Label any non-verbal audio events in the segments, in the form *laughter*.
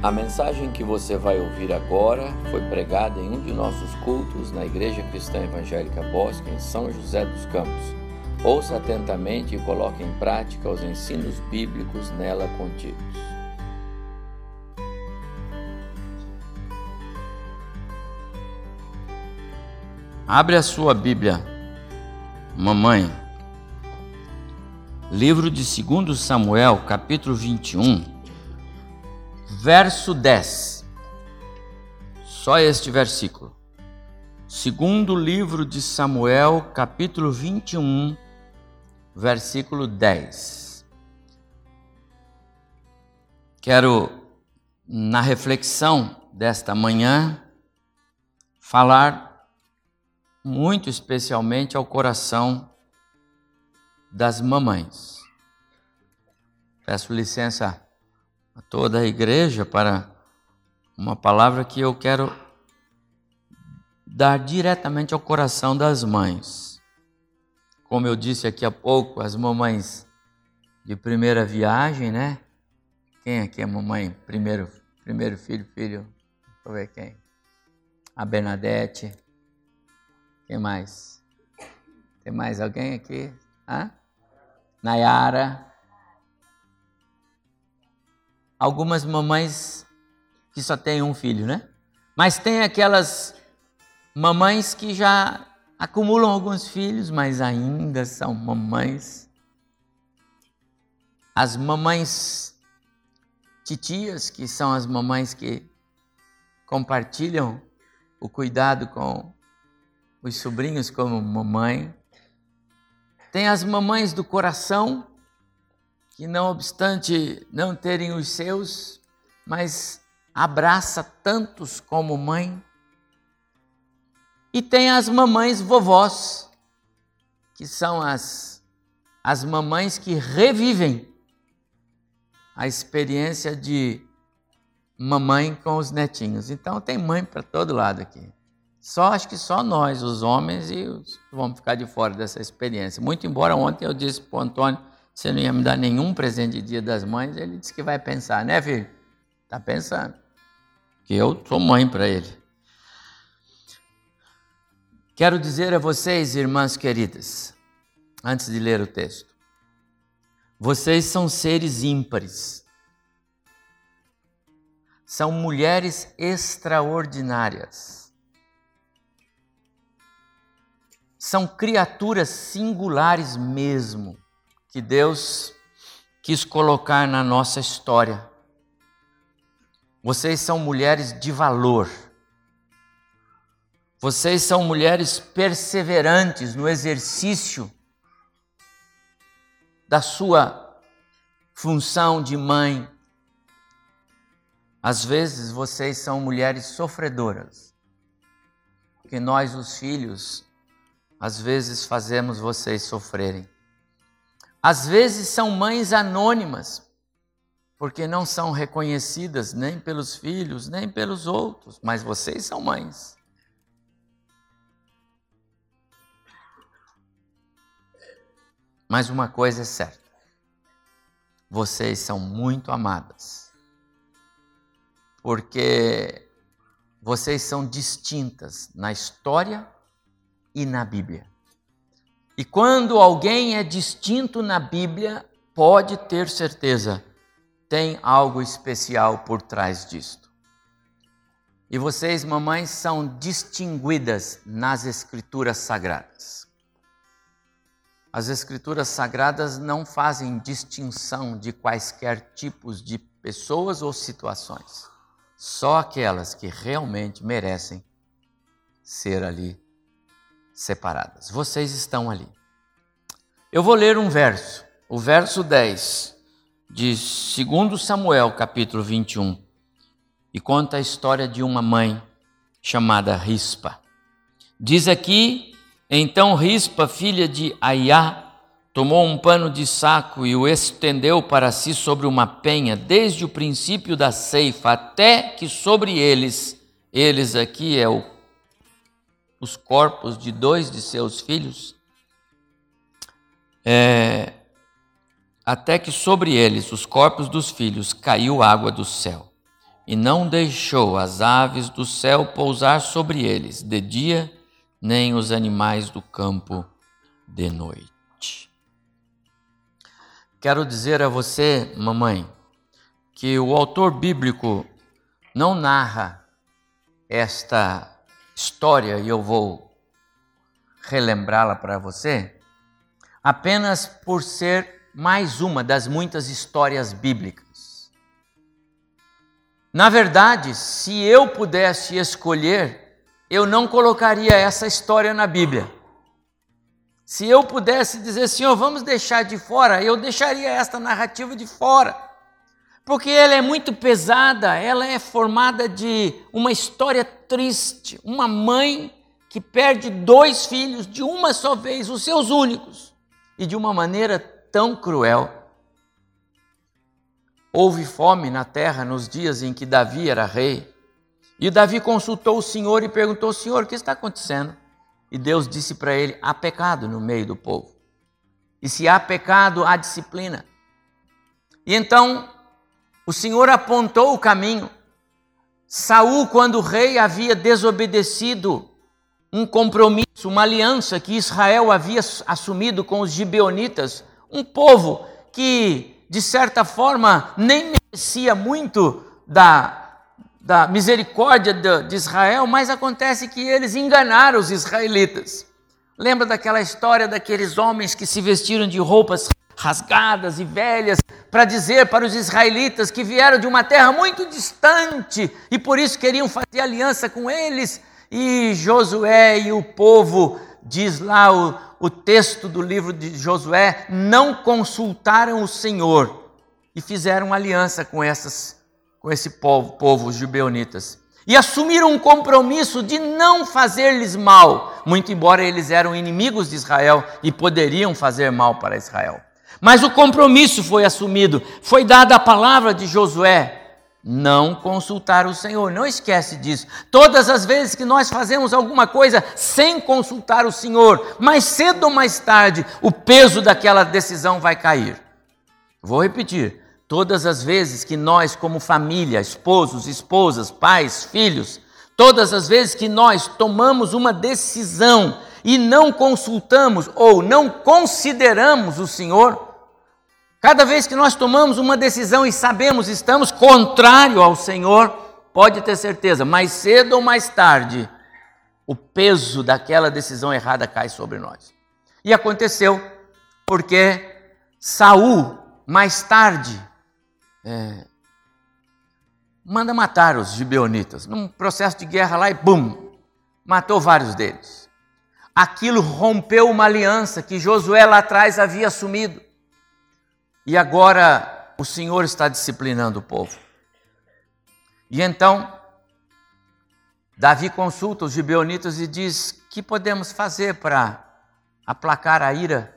A mensagem que você vai ouvir agora foi pregada em um de nossos cultos na Igreja Cristã Evangélica Bosque, em São José dos Campos. Ouça atentamente e coloque em prática os ensinos bíblicos nela contidos. Abre a sua Bíblia, mamãe. Livro de 2 Samuel, capítulo 21 verso 10. Só este versículo. Segundo livro de Samuel, capítulo 21, versículo 10. Quero, na reflexão desta manhã, falar muito especialmente ao coração das mamães. Peço licença a toda a igreja para uma palavra que eu quero dar diretamente ao coração das mães. Como eu disse aqui há pouco, as mamães de primeira viagem, né? Quem aqui é mamãe? Primeiro, primeiro filho, filho. Deixa eu ver quem. A Bernadette. Quem mais? Tem mais alguém aqui? Hã? Nayara algumas mamães que só têm um filho, né? Mas tem aquelas mamães que já acumulam alguns filhos, mas ainda são mamães. As mamães titias, que são as mamães que compartilham o cuidado com os sobrinhos como mamãe. Tem as mamães do coração, que não obstante não terem os seus, mas abraça tantos como mãe. E tem as mamães vovós, que são as, as mamães que revivem a experiência de mamãe com os netinhos. Então tem mãe para todo lado aqui. Só acho que só nós, os homens, e os, vamos ficar de fora dessa experiência. Muito embora ontem eu disse para o Antônio você não ia me dar nenhum presente de dia das mães, ele disse que vai pensar, né, filho? Está pensando. Que eu sou mãe para ele. Quero dizer a vocês, irmãs queridas, antes de ler o texto, vocês são seres ímpares. São mulheres extraordinárias. São criaturas singulares mesmo que Deus quis colocar na nossa história. Vocês são mulheres de valor. Vocês são mulheres perseverantes no exercício da sua função de mãe. Às vezes vocês são mulheres sofredoras, porque nós, os filhos, às vezes fazemos vocês sofrerem. Às vezes são mães anônimas, porque não são reconhecidas nem pelos filhos, nem pelos outros, mas vocês são mães. Mas uma coisa é certa: vocês são muito amadas, porque vocês são distintas na história e na Bíblia. E quando alguém é distinto na Bíblia, pode ter certeza, tem algo especial por trás disto. E vocês, mamães, são distinguidas nas Escrituras Sagradas. As Escrituras Sagradas não fazem distinção de quaisquer tipos de pessoas ou situações, só aquelas que realmente merecem ser ali separadas. Vocês estão ali. Eu vou ler um verso, o verso 10 de 2 Samuel, capítulo 21, e conta a história de uma mãe chamada Rispa. Diz aqui: então Rispa, filha de Aiá, tomou um pano de saco e o estendeu para si sobre uma penha, desde o princípio da ceifa até que sobre eles, eles aqui é o os corpos de dois de seus filhos, é, até que sobre eles, os corpos dos filhos, caiu água do céu. e não deixou as aves do céu pousar sobre eles de dia, nem os animais do campo de noite. Quero dizer a você, mamãe, que o autor bíblico não narra esta história e eu vou relembrá-la para você apenas por ser mais uma das muitas histórias bíblicas. Na verdade, se eu pudesse escolher, eu não colocaria essa história na Bíblia. Se eu pudesse dizer, Senhor, vamos deixar de fora, eu deixaria esta narrativa de fora. Porque ela é muito pesada, ela é formada de uma história triste. Uma mãe que perde dois filhos de uma só vez, os seus únicos, e de uma maneira tão cruel. Houve fome na terra nos dias em que Davi era rei. E Davi consultou o Senhor e perguntou: Senhor, o que está acontecendo? E Deus disse para ele: há pecado no meio do povo. E se há pecado, há disciplina. E então o Senhor apontou o caminho. Saul, quando rei, havia desobedecido um compromisso, uma aliança que Israel havia assumido com os gibeonitas, um povo que de certa forma, nem merecia muito da, da misericórdia de, de Israel, mas acontece que eles enganaram os israelitas. Lembra daquela história daqueles homens que se vestiram de roupas rasgadas e velhas para dizer para os israelitas que vieram de uma terra muito distante e por isso queriam fazer aliança com eles? E Josué e o povo, diz lá o, o texto do livro de Josué, não consultaram o Senhor e fizeram aliança com, essas, com esse povo, povo, os gibeonitas. E assumiram um compromisso de não fazer-lhes mal, muito embora eles eram inimigos de Israel e poderiam fazer mal para Israel. Mas o compromisso foi assumido, foi dada a palavra de Josué, não consultar o Senhor. Não esquece disso. Todas as vezes que nós fazemos alguma coisa sem consultar o Senhor, mais cedo ou mais tarde, o peso daquela decisão vai cair. Vou repetir. Todas as vezes que nós, como família, esposos, esposas, pais, filhos, todas as vezes que nós tomamos uma decisão e não consultamos ou não consideramos o Senhor, Cada vez que nós tomamos uma decisão e sabemos estamos contrário ao Senhor, pode ter certeza, mais cedo ou mais tarde, o peso daquela decisão errada cai sobre nós. E aconteceu porque Saul, mais tarde, é, manda matar os gibeonitas. Num processo de guerra lá e bum, matou vários deles. Aquilo rompeu uma aliança que Josué lá atrás havia assumido. E agora o Senhor está disciplinando o povo. E então, Davi consulta os gibeonitas e diz: que podemos fazer para aplacar a ira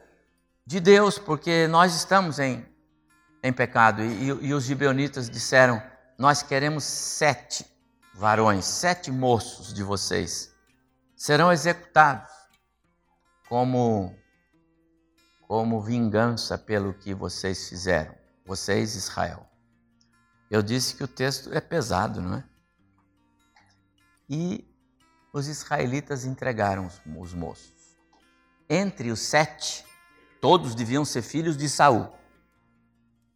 de Deus, porque nós estamos em, em pecado. E, e os gibeonitas disseram: Nós queremos sete varões, sete moços de vocês, serão executados como como vingança pelo que vocês fizeram, vocês, Israel. Eu disse que o texto é pesado, não é? E os israelitas entregaram os moços. Entre os sete, todos deviam ser filhos de Saul.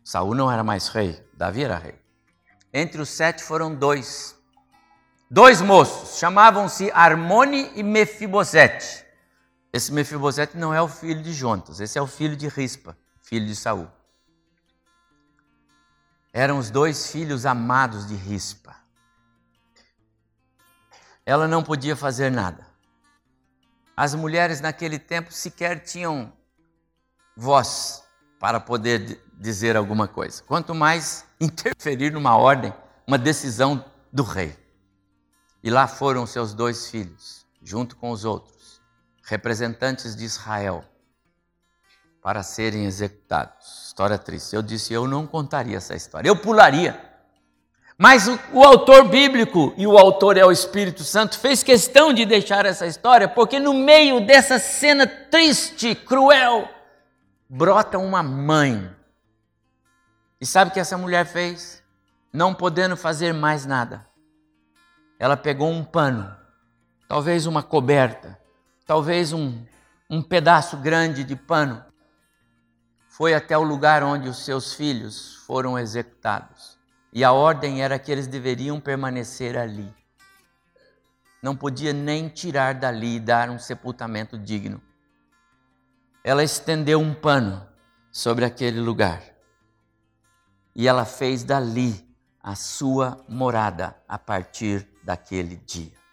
Saul não era mais rei, Davi era rei. Entre os sete foram dois. Dois moços, chamavam-se Armone e Mefibosete. Esse Mefibosete não é o filho de Jontas, esse é o filho de Rispa, filho de Saul. Eram os dois filhos amados de Rispa. Ela não podia fazer nada. As mulheres naquele tempo sequer tinham voz para poder dizer alguma coisa. Quanto mais *laughs* interferir numa ordem, uma decisão do rei. E lá foram seus dois filhos, junto com os outros representantes de Israel para serem executados. História triste. Eu disse, eu não contaria essa história, eu pularia. Mas o, o, autor bíblico, e o autor é o Espírito Santo, fez questão de deixar essa história, porque no meio dessa cena triste, cruel, brota uma mãe. E sabe o que essa mulher fez? não podendo fazer mais nada, ela pegou um pano, talvez uma coberta, talvez um, um pedaço grande de pano, foi até o lugar onde os seus filhos foram executados. E a ordem era que eles deveriam permanecer ali. Não podia nem tirar dali e dar um sepultamento digno. Ela estendeu um pano sobre aquele lugar. E ela fez dali a sua morada a partir daquele dia.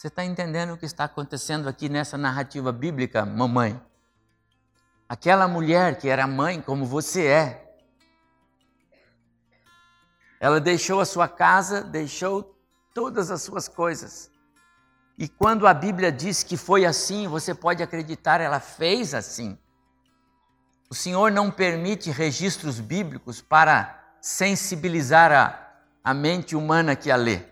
Você está entendendo o que está acontecendo aqui nessa narrativa bíblica, mamãe? Aquela mulher que era mãe, como você é, ela deixou a sua casa, deixou todas as suas coisas. E quando a Bíblia diz que foi assim, você pode acreditar, ela fez assim. O Senhor não permite registros bíblicos para sensibilizar a, a mente humana que a lê.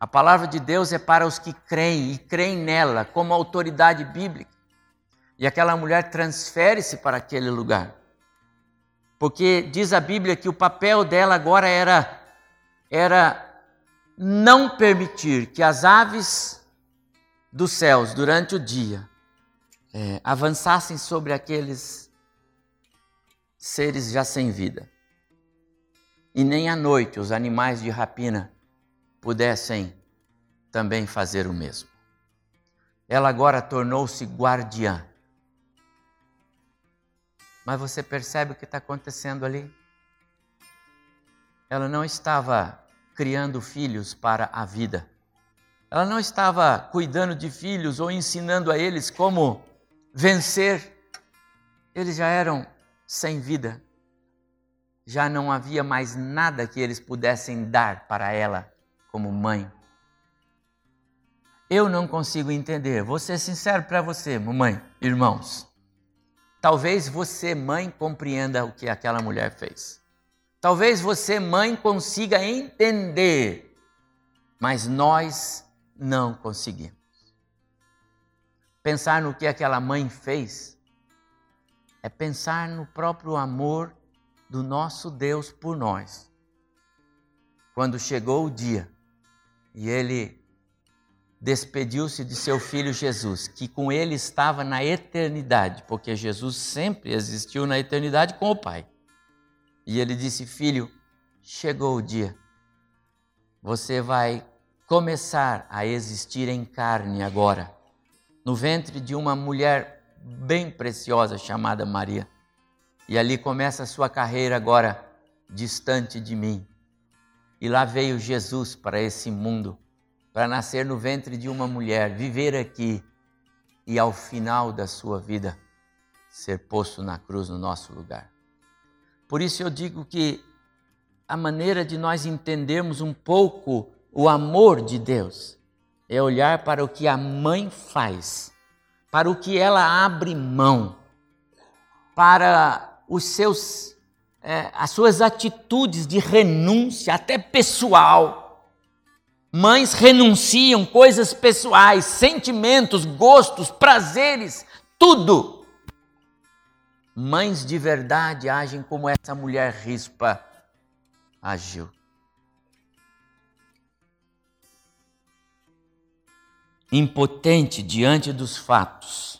A palavra de Deus é para os que creem e creem nela como autoridade bíblica. E aquela mulher transfere-se para aquele lugar. Porque diz a Bíblia que o papel dela agora era era não permitir que as aves dos céus durante o dia é, avançassem sobre aqueles seres já sem vida. E nem à noite os animais de rapina pudessem também fazer o mesmo. Ela agora tornou-se guardiã mas você percebe o que está acontecendo ali? Ela não estava criando filhos para a vida. Ela não estava cuidando de filhos ou ensinando a eles como vencer. Eles já eram sem vida. Já não havia mais nada que eles pudessem dar para ela como mãe. Eu não consigo entender. Vou ser sincero para você, mamãe, irmãos. Talvez você, mãe, compreenda o que aquela mulher fez. Talvez você, mãe, consiga entender, mas nós não conseguimos. Pensar no que aquela mãe fez é pensar no próprio amor do nosso Deus por nós. Quando chegou o dia e ele despediu-se de seu filho Jesus, que com ele estava na eternidade, porque Jesus sempre existiu na eternidade com o Pai. E ele disse: Filho, chegou o dia, você vai começar a existir em carne agora, no ventre de uma mulher bem preciosa chamada Maria. E ali começa a sua carreira agora distante de mim. E lá veio Jesus para esse mundo para nascer no ventre de uma mulher, viver aqui e ao final da sua vida ser posto na cruz no nosso lugar. Por isso eu digo que a maneira de nós entendermos um pouco o amor de Deus é olhar para o que a mãe faz, para o que ela abre mão, para os seus, é, as suas atitudes de renúncia, até pessoal Mães renunciam coisas pessoais, sentimentos, gostos, prazeres, tudo. Mães de verdade agem como essa mulher rispa agiu. Impotente diante dos fatos,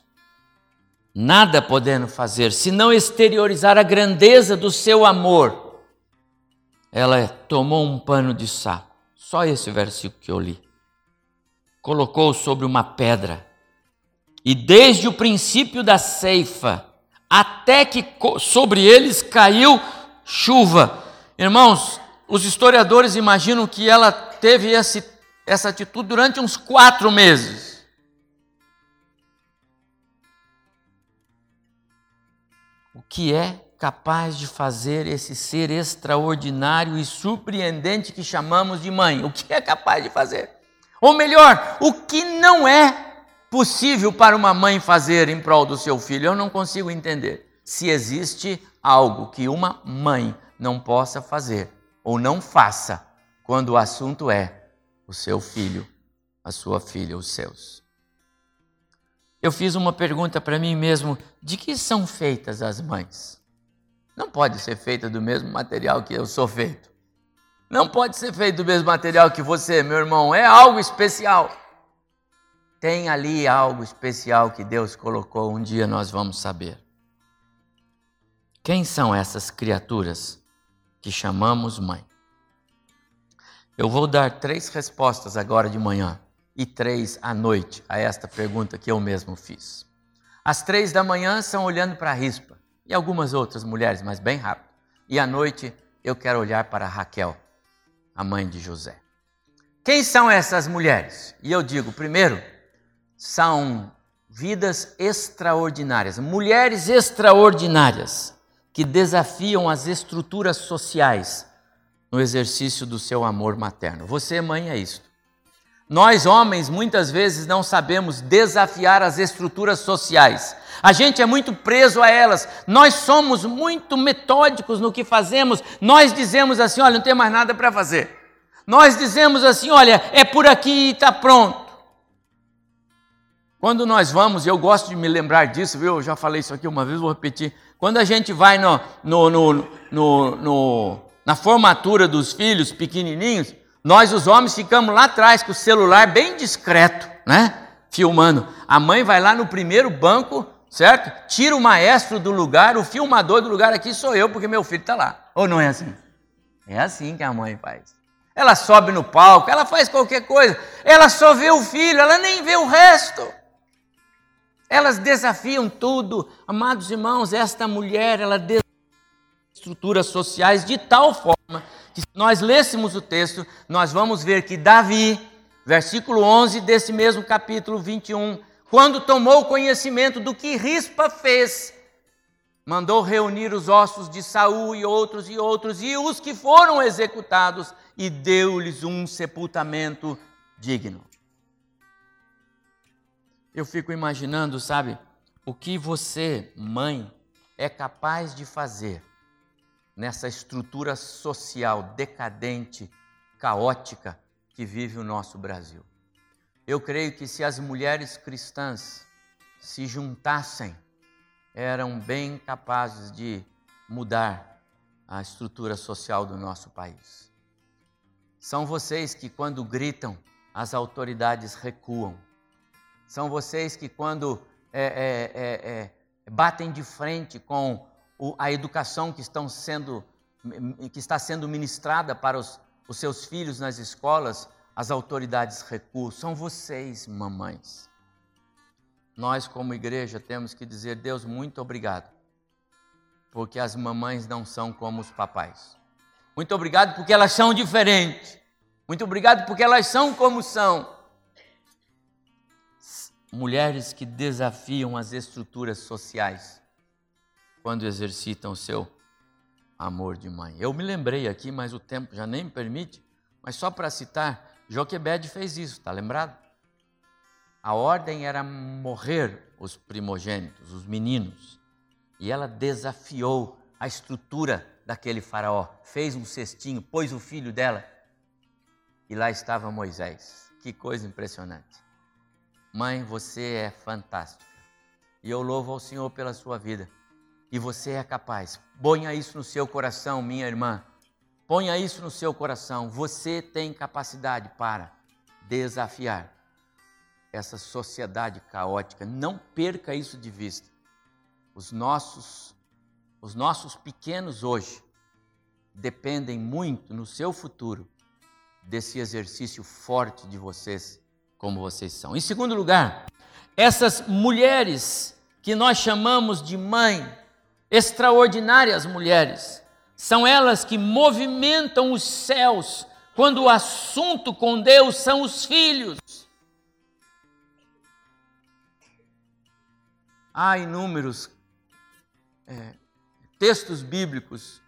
nada podendo fazer, senão exteriorizar a grandeza do seu amor, ela tomou um pano de saco só esse versículo que eu li. Colocou sobre uma pedra. E desde o princípio da ceifa, até que sobre eles caiu chuva. Irmãos, os historiadores imaginam que ela teve esse, essa atitude durante uns quatro meses. Que é capaz de fazer esse ser extraordinário e surpreendente que chamamos de mãe? O que é capaz de fazer? Ou melhor, o que não é possível para uma mãe fazer em prol do seu filho? Eu não consigo entender. Se existe algo que uma mãe não possa fazer ou não faça quando o assunto é o seu filho, a sua filha, os seus. Eu fiz uma pergunta para mim mesmo: de que são feitas as mães? não pode ser feita do mesmo material que eu sou feito. Não pode ser feito do mesmo material que você, meu irmão. É algo especial. Tem ali algo especial que Deus colocou. Um dia nós vamos saber. Quem são essas criaturas que chamamos mãe? Eu vou dar três respostas agora de manhã e três à noite a esta pergunta que eu mesmo fiz. As três da manhã são olhando para a rispa e algumas outras mulheres, mas bem rápido. E à noite eu quero olhar para Raquel, a mãe de José. Quem são essas mulheres? E eu digo, primeiro, são vidas extraordinárias, mulheres extraordinárias que desafiam as estruturas sociais no exercício do seu amor materno. Você, mãe, é isto. Nós, homens, muitas vezes não sabemos desafiar as estruturas sociais. A gente é muito preso a elas. Nós somos muito metódicos no que fazemos. Nós dizemos assim: olha, não tem mais nada para fazer. Nós dizemos assim: olha, é por aqui e está pronto. Quando nós vamos, eu gosto de me lembrar disso, viu? Eu já falei isso aqui uma vez, vou repetir. Quando a gente vai no, no, no, no, na formatura dos filhos pequenininhos, nós, os homens, ficamos lá atrás com o celular bem discreto, né? Filmando. A mãe vai lá no primeiro banco, certo? Tira o maestro do lugar, o filmador do lugar aqui sou eu, porque meu filho está lá. Ou não é assim? É assim que a mãe faz. Ela sobe no palco, ela faz qualquer coisa, ela só vê o filho, ela nem vê o resto. Elas desafiam tudo. Amados irmãos, esta mulher, ela desafia estruturas sociais de tal forma que se nós lêssemos o texto, nós vamos ver que Davi, versículo 11 desse mesmo capítulo 21, quando tomou conhecimento do que Rispa fez, mandou reunir os ossos de Saul e outros e outros e os que foram executados e deu-lhes um sepultamento digno. Eu fico imaginando, sabe, o que você, mãe, é capaz de fazer nessa estrutura social decadente, caótica que vive o nosso Brasil. Eu creio que se as mulheres cristãs se juntassem, eram bem capazes de mudar a estrutura social do nosso país. São vocês que, quando gritam, as autoridades recuam. São vocês que, quando é, é, é, é batem de frente com a educação que, estão sendo, que está sendo ministrada para os, os seus filhos nas escolas, as autoridades recuam. São vocês, mamães. Nós, como igreja, temos que dizer: Deus, muito obrigado, porque as mamães não são como os papais. Muito obrigado porque elas são diferentes. Muito obrigado porque elas são como são. Mulheres que desafiam as estruturas sociais quando exercitam o seu amor de mãe. Eu me lembrei aqui, mas o tempo já nem me permite, mas só para citar, Joquebed fez isso, está lembrado? A ordem era morrer os primogênitos, os meninos, e ela desafiou a estrutura daquele faraó, fez um cestinho, pôs o filho dela, e lá estava Moisés. Que coisa impressionante. Mãe, você é fantástica. E eu louvo ao Senhor pela sua vida e você é capaz. Ponha isso no seu coração, minha irmã. Ponha isso no seu coração. Você tem capacidade para desafiar essa sociedade caótica. Não perca isso de vista. Os nossos os nossos pequenos hoje dependem muito no seu futuro desse exercício forte de vocês como vocês são. Em segundo lugar, essas mulheres que nós chamamos de mãe, extraordinárias mulheres. São elas que movimentam os céus quando o assunto com Deus são os filhos. Há inúmeros é, textos bíblicos,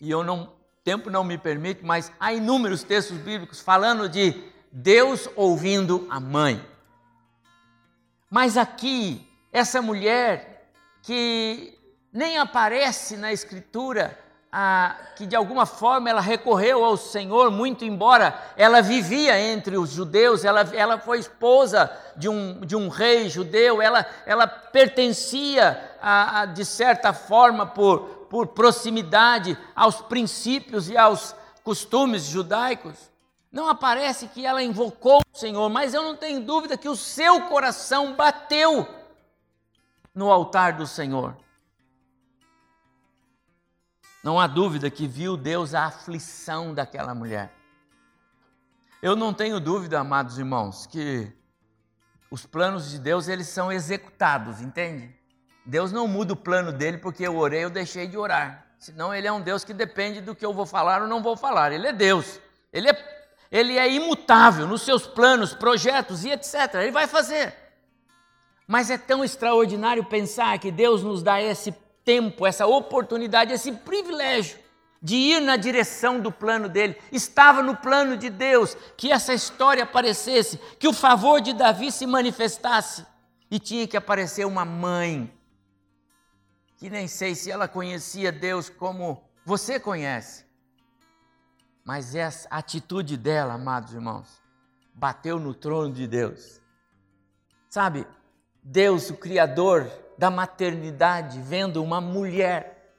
e eu não, tempo não me permite, mas há inúmeros textos bíblicos falando de Deus ouvindo a mãe. Mas aqui, essa mulher que nem aparece na Escritura ah, que de alguma forma ela recorreu ao Senhor, muito embora ela vivia entre os judeus, ela, ela foi esposa de um, de um rei judeu, ela, ela pertencia, a, a, de certa forma, por, por proximidade aos princípios e aos costumes judaicos. Não aparece que ela invocou o Senhor, mas eu não tenho dúvida que o seu coração bateu no altar do Senhor. Não há dúvida que viu Deus a aflição daquela mulher. Eu não tenho dúvida, amados irmãos, que os planos de Deus eles são executados, entende? Deus não muda o plano dele porque eu orei ou deixei de orar. Senão ele é um Deus que depende do que eu vou falar ou não vou falar. Ele é Deus. Ele é, ele é imutável nos seus planos, projetos e etc. Ele vai fazer. Mas é tão extraordinário pensar que Deus nos dá esse tempo, essa oportunidade, esse privilégio de ir na direção do plano dele. Estava no plano de Deus que essa história aparecesse, que o favor de Davi se manifestasse. E tinha que aparecer uma mãe que nem sei se ela conhecia Deus como você conhece. Mas essa atitude dela, amados irmãos, bateu no trono de Deus. Sabe, Deus, o Criador da maternidade, vendo uma mulher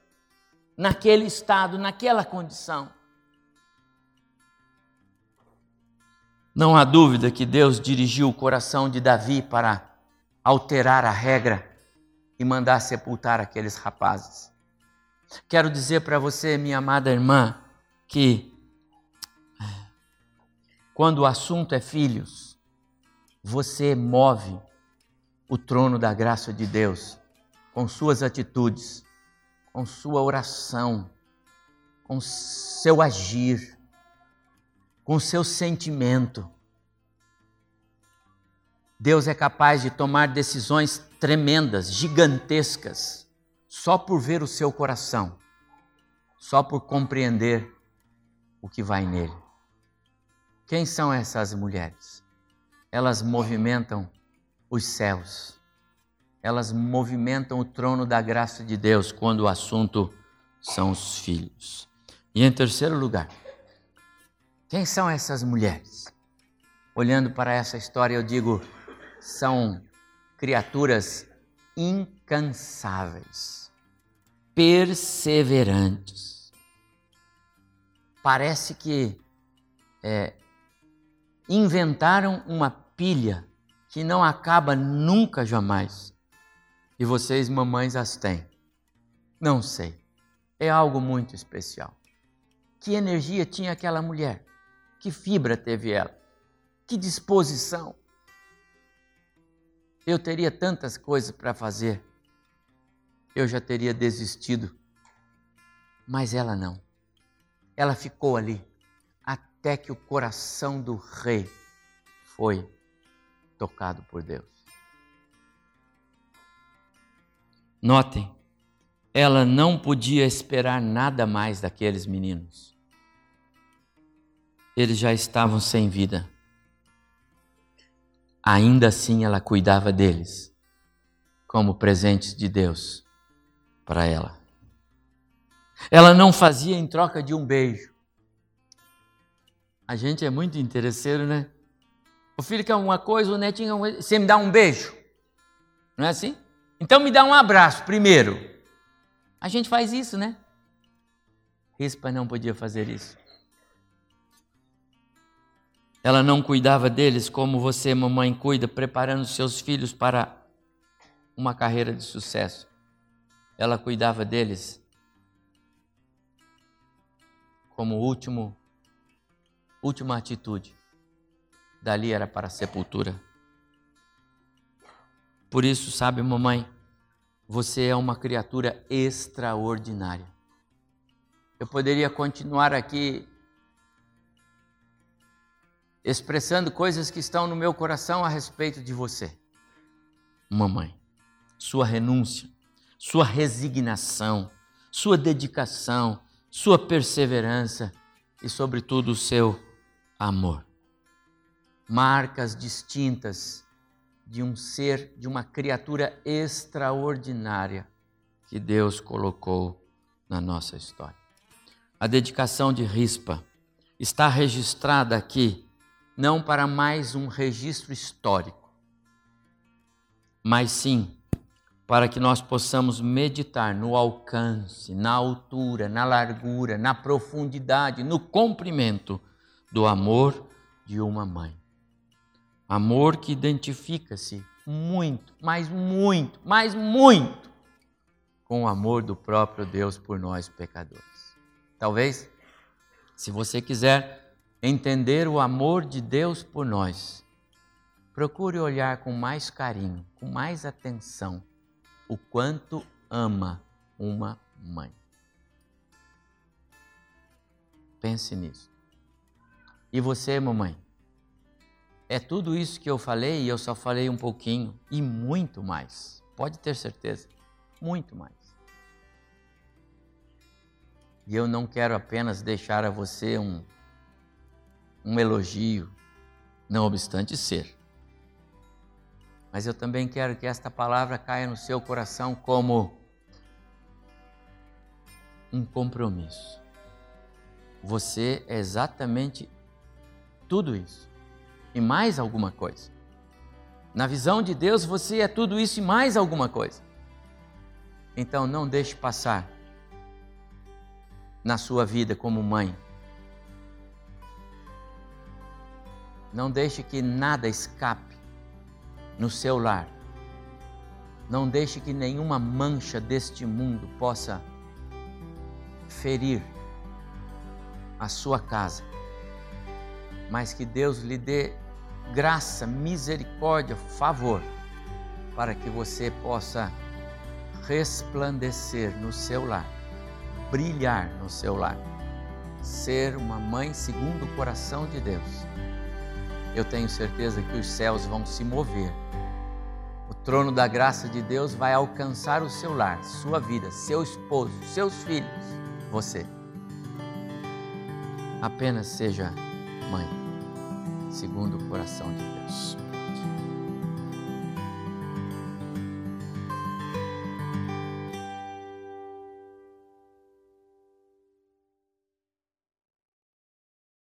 naquele estado, naquela condição. Não há dúvida que Deus dirigiu o coração de Davi para alterar a regra e mandar sepultar aqueles rapazes. Quero dizer para você, minha amada irmã, que quando o assunto é filhos, você move o trono da graça de Deus com suas atitudes, com sua oração, com seu agir, com seu sentimento. Deus é capaz de tomar decisões tremendas, gigantescas, só por ver o seu coração, só por compreender o que vai nele. Quem são essas mulheres? Elas movimentam os céus, elas movimentam o trono da graça de Deus quando o assunto são os filhos. E em terceiro lugar, quem são essas mulheres? Olhando para essa história, eu digo são criaturas incansáveis, perseverantes. Parece que é, inventaram uma pilha que não acaba nunca jamais. E vocês, mamães, as têm. Não sei. É algo muito especial. Que energia tinha aquela mulher? Que fibra teve ela? Que disposição? Eu teria tantas coisas para fazer. Eu já teria desistido. Mas ela não. Ela ficou ali até que o coração do rei foi tocado por Deus. Notem, ela não podia esperar nada mais daqueles meninos. Eles já estavam sem vida ainda assim ela cuidava deles como presentes de Deus para ela. Ela não fazia em troca de um beijo. A gente é muito interesseiro, né? O filho quer uma coisa, o netinho quer uma Você me dá um beijo? Não é assim? Então me dá um abraço primeiro. A gente faz isso, né? Rispa não podia fazer isso. Ela não cuidava deles como você, mamãe, cuida, preparando seus filhos para uma carreira de sucesso. Ela cuidava deles como último última atitude. Dali era para a sepultura. Por isso, sabe, mamãe, você é uma criatura extraordinária. Eu poderia continuar aqui expressando coisas que estão no meu coração a respeito de você. Mamãe, sua renúncia, sua resignação, sua dedicação, sua perseverança e, sobretudo, o seu amor. Marcas distintas de um ser, de uma criatura extraordinária que Deus colocou na nossa história. A dedicação de Rispa está registrada aqui não para mais um registro histórico, mas sim para que nós possamos meditar no alcance, na altura, na largura, na profundidade, no comprimento do amor de uma mãe. Amor que identifica-se muito, mas muito, mas muito com o amor do próprio Deus por nós pecadores. Talvez, se você quiser entender o amor de Deus por nós, procure olhar com mais carinho, com mais atenção, o quanto ama uma mãe. Pense nisso. E você, mamãe? É tudo isso que eu falei e eu só falei um pouquinho e muito mais. Pode ter certeza, muito mais. E eu não quero apenas deixar a você um, um elogio, não obstante ser. Mas eu também quero que esta palavra caia no seu coração como um compromisso. Você é exatamente tudo isso e mais alguma coisa. Na visão de Deus, você é tudo isso e mais alguma coisa. Então não deixe passar na sua vida como mãe. Não deixe que nada escape no seu lar. Não deixe que nenhuma mancha deste mundo possa ferir a sua casa. Mas que Deus lhe dê graça, misericórdia, favor, para que você possa resplandecer no seu lar, brilhar no seu lar, ser uma mãe segundo o coração de Deus. Eu tenho certeza que os céus vão se mover. O trono da graça de Deus vai alcançar o seu lar, sua vida, seu esposo, seus filhos, você. Apenas seja mãe segundo o coração de Deus.